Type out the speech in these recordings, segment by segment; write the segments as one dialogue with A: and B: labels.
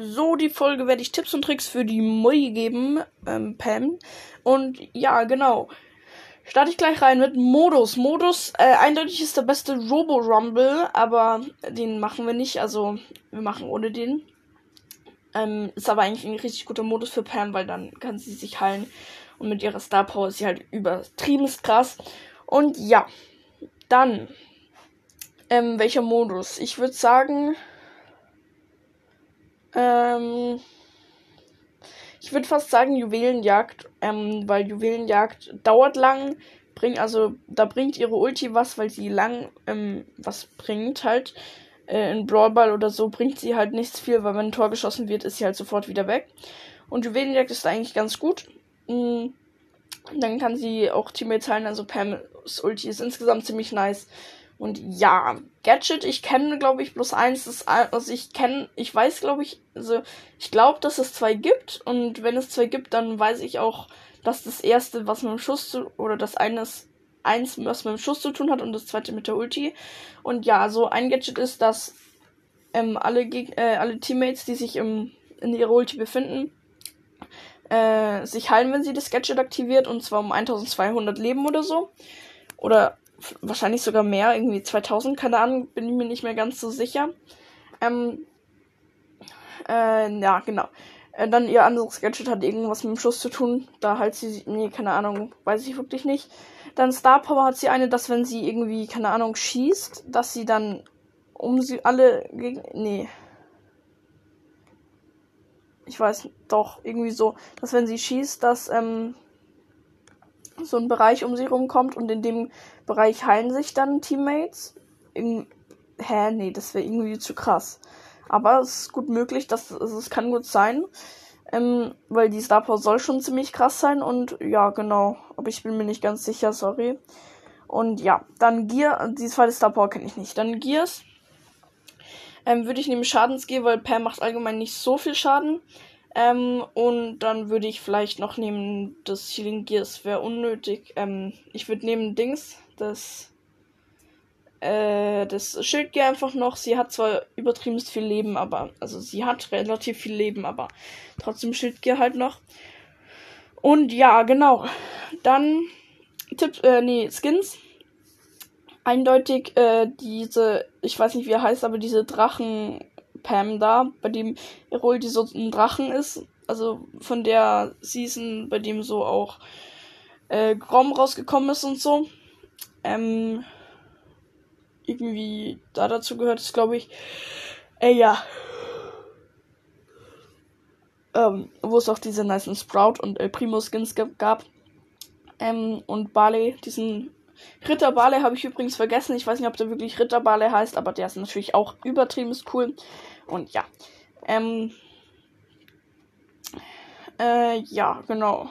A: So, die Folge werde ich Tipps und Tricks für die Moi geben, ähm, Pam. Und ja, genau. Starte ich gleich rein mit Modus. Modus, äh, eindeutig ist der beste Robo Rumble, aber den machen wir nicht. Also, wir machen ohne den. Ähm, ist aber eigentlich ein richtig guter Modus für Pam, weil dann kann sie sich heilen. Und mit ihrer Star Power ist sie halt übertrieben krass. Und ja, dann, ähm, welcher Modus? Ich würde sagen, ähm, ich würde fast sagen Juwelenjagd, ähm, weil Juwelenjagd dauert lang, bringt, also da bringt ihre Ulti was, weil sie lang ähm, was bringt halt. Äh, in Brawl Ball oder so bringt sie halt nichts viel, weil wenn ein Tor geschossen wird, ist sie halt sofort wieder weg. Und Juwelenjagd ist eigentlich ganz gut. Mhm. Dann kann sie auch Teammates heilen, also Pam's Ulti ist insgesamt ziemlich nice. Und ja, Gadget, ich kenne, glaube ich, bloß eins. Das, also ich kenne, ich weiß, glaube ich, also ich glaube, dass es zwei gibt. Und wenn es zwei gibt, dann weiß ich auch, dass das erste, was mit dem Schuss zu, oder das eine ist, eins, was mit dem Schuss zu tun hat und das zweite mit der Ulti. Und ja, so ein Gadget ist, dass ähm, alle, äh, alle Teammates, die sich im, in ihrer Ulti befinden, äh, sich heilen, wenn sie das Gadget aktiviert. Und zwar um 1200 Leben oder so. Oder wahrscheinlich sogar mehr, irgendwie 2000, keine Ahnung, bin ich mir nicht mehr ganz so sicher. Ähm, äh, ja, genau. Äh, dann ihr anderes Gadget hat irgendwas mit dem Schuss zu tun. Da halt sie, nee, keine Ahnung, weiß ich wirklich nicht. Dann Star Power hat sie eine, dass wenn sie irgendwie, keine Ahnung, schießt, dass sie dann um sie alle gegen, nee. Ich weiß doch, irgendwie so, dass wenn sie schießt, dass, ähm, so ein Bereich um sie rumkommt und in dem Bereich heilen sich dann Teammates. In, hä, nee, das wäre irgendwie zu krass. Aber es ist gut möglich, dass also es kann gut sein. Ähm, weil die Star Power soll schon ziemlich krass sein und ja, genau. Aber ich bin mir nicht ganz sicher, sorry. Und ja, dann Gear, die zweite Star Power kenne ich nicht. Dann Gears. Ähm, würde ich nehmen Schadensgear, weil Per macht allgemein nicht so viel Schaden. Ähm, und dann würde ich vielleicht noch nehmen das Healing Gears, wäre unnötig. Ähm, ich würde nehmen Dings, das, äh, das Schildgear einfach noch. Sie hat zwar übertrieben viel Leben, aber, also sie hat relativ viel Leben, aber trotzdem Schildgear halt noch. Und ja, genau. Dann Tipp, äh, nee, Skins. Eindeutig, äh, diese, ich weiß nicht wie er heißt, aber diese Drachen Pam da, bei dem Erol die so ein Drachen ist. Also von der Season, bei dem so auch äh, Grom rausgekommen ist und so. Ähm, irgendwie da dazu gehört es, glaube ich. Äh, ja. Ähm, wo es auch diese nice Sprout und El Primo Skins gab. Ähm, und Barley, diesen Ritter Barley habe ich übrigens vergessen. Ich weiß nicht, ob der wirklich Ritter Barley heißt, aber der ist natürlich auch übertrieben cool. Und ja. Ähm. Äh, ja, genau.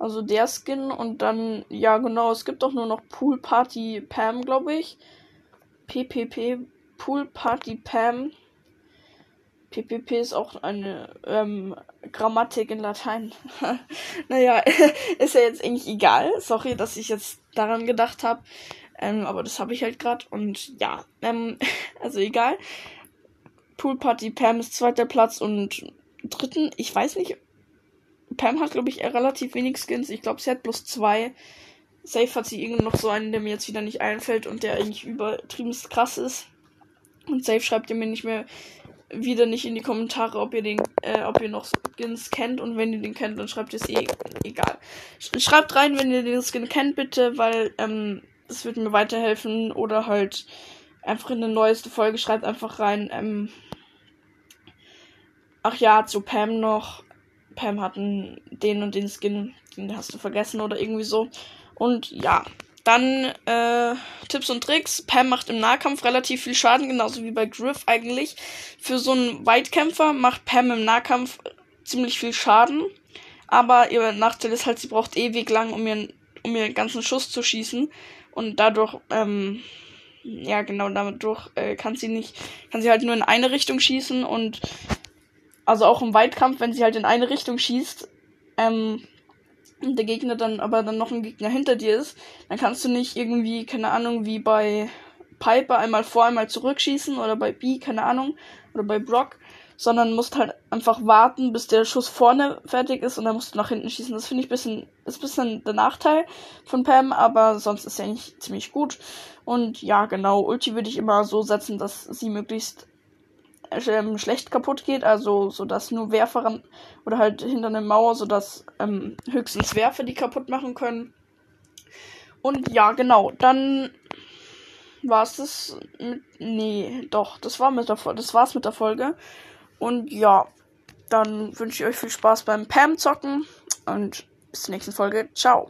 A: Also der Skin und dann, ja genau, es gibt auch nur noch Pool Party Pam, glaube ich. PPP, Pool Party Pam. PPP ist auch eine ähm, Grammatik in Latein. naja, ist ja jetzt eigentlich egal. Sorry, dass ich jetzt daran gedacht habe. Ähm, aber das habe ich halt gerade. Und ja, ähm, also egal. Pool Party Pam ist zweiter Platz und dritten, ich weiß nicht. Pam hat, glaube ich, relativ wenig Skins. Ich glaube, sie hat bloß zwei. Safe hat sie irgendwo noch so einen, der mir jetzt wieder nicht einfällt und der eigentlich übertrieben krass ist. Und Safe schreibt ihr mir nicht mehr wieder nicht in die Kommentare, ob ihr den, äh, ob ihr noch Skins kennt und wenn ihr den kennt, dann schreibt es eh egal. Schreibt rein, wenn ihr den Skin kennt, bitte, weil ähm, das wird mir weiterhelfen oder halt einfach in eine neueste Folge schreibt einfach rein. Ähm, ach ja, zu Pam noch. Pam hatten den und den Skin, den hast du vergessen oder irgendwie so. Und ja, dann äh, Tipps und Tricks. Pam macht im Nahkampf relativ viel Schaden, genauso wie bei Griff eigentlich. Für so einen Weitkämpfer macht Pam im Nahkampf ziemlich viel Schaden. Aber ihr Nachteil ist halt, sie braucht ewig lang, um ihren, um ihren ganzen Schuss zu schießen. Und dadurch, ähm, ja genau, dadurch äh, kann sie nicht, kann sie halt nur in eine Richtung schießen und also auch im Weitkampf, wenn sie halt in eine Richtung schießt, ähm, und der Gegner dann aber dann noch ein Gegner hinter dir ist, dann kannst du nicht irgendwie, keine Ahnung, wie bei Piper einmal vor, einmal zurückschießen oder bei B, keine Ahnung, oder bei Brock, sondern musst halt einfach warten, bis der Schuss vorne fertig ist und dann musst du nach hinten schießen. Das finde ich bisschen, ist ein bisschen der Nachteil von Pam, aber sonst ist er eigentlich ziemlich gut. Und ja, genau, Ulti würde ich immer so setzen, dass sie möglichst ähm, schlecht kaputt geht, also so dass nur Werfer oder halt hinter einer Mauer, so dass ähm, höchstens Werfer die kaputt machen können. Und ja, genau, dann war es das mit. Nee, doch, das war mit der Folge. Das war's mit der Folge. Und ja, dann wünsche ich euch viel Spaß beim Pam zocken und bis zur nächsten Folge. Ciao.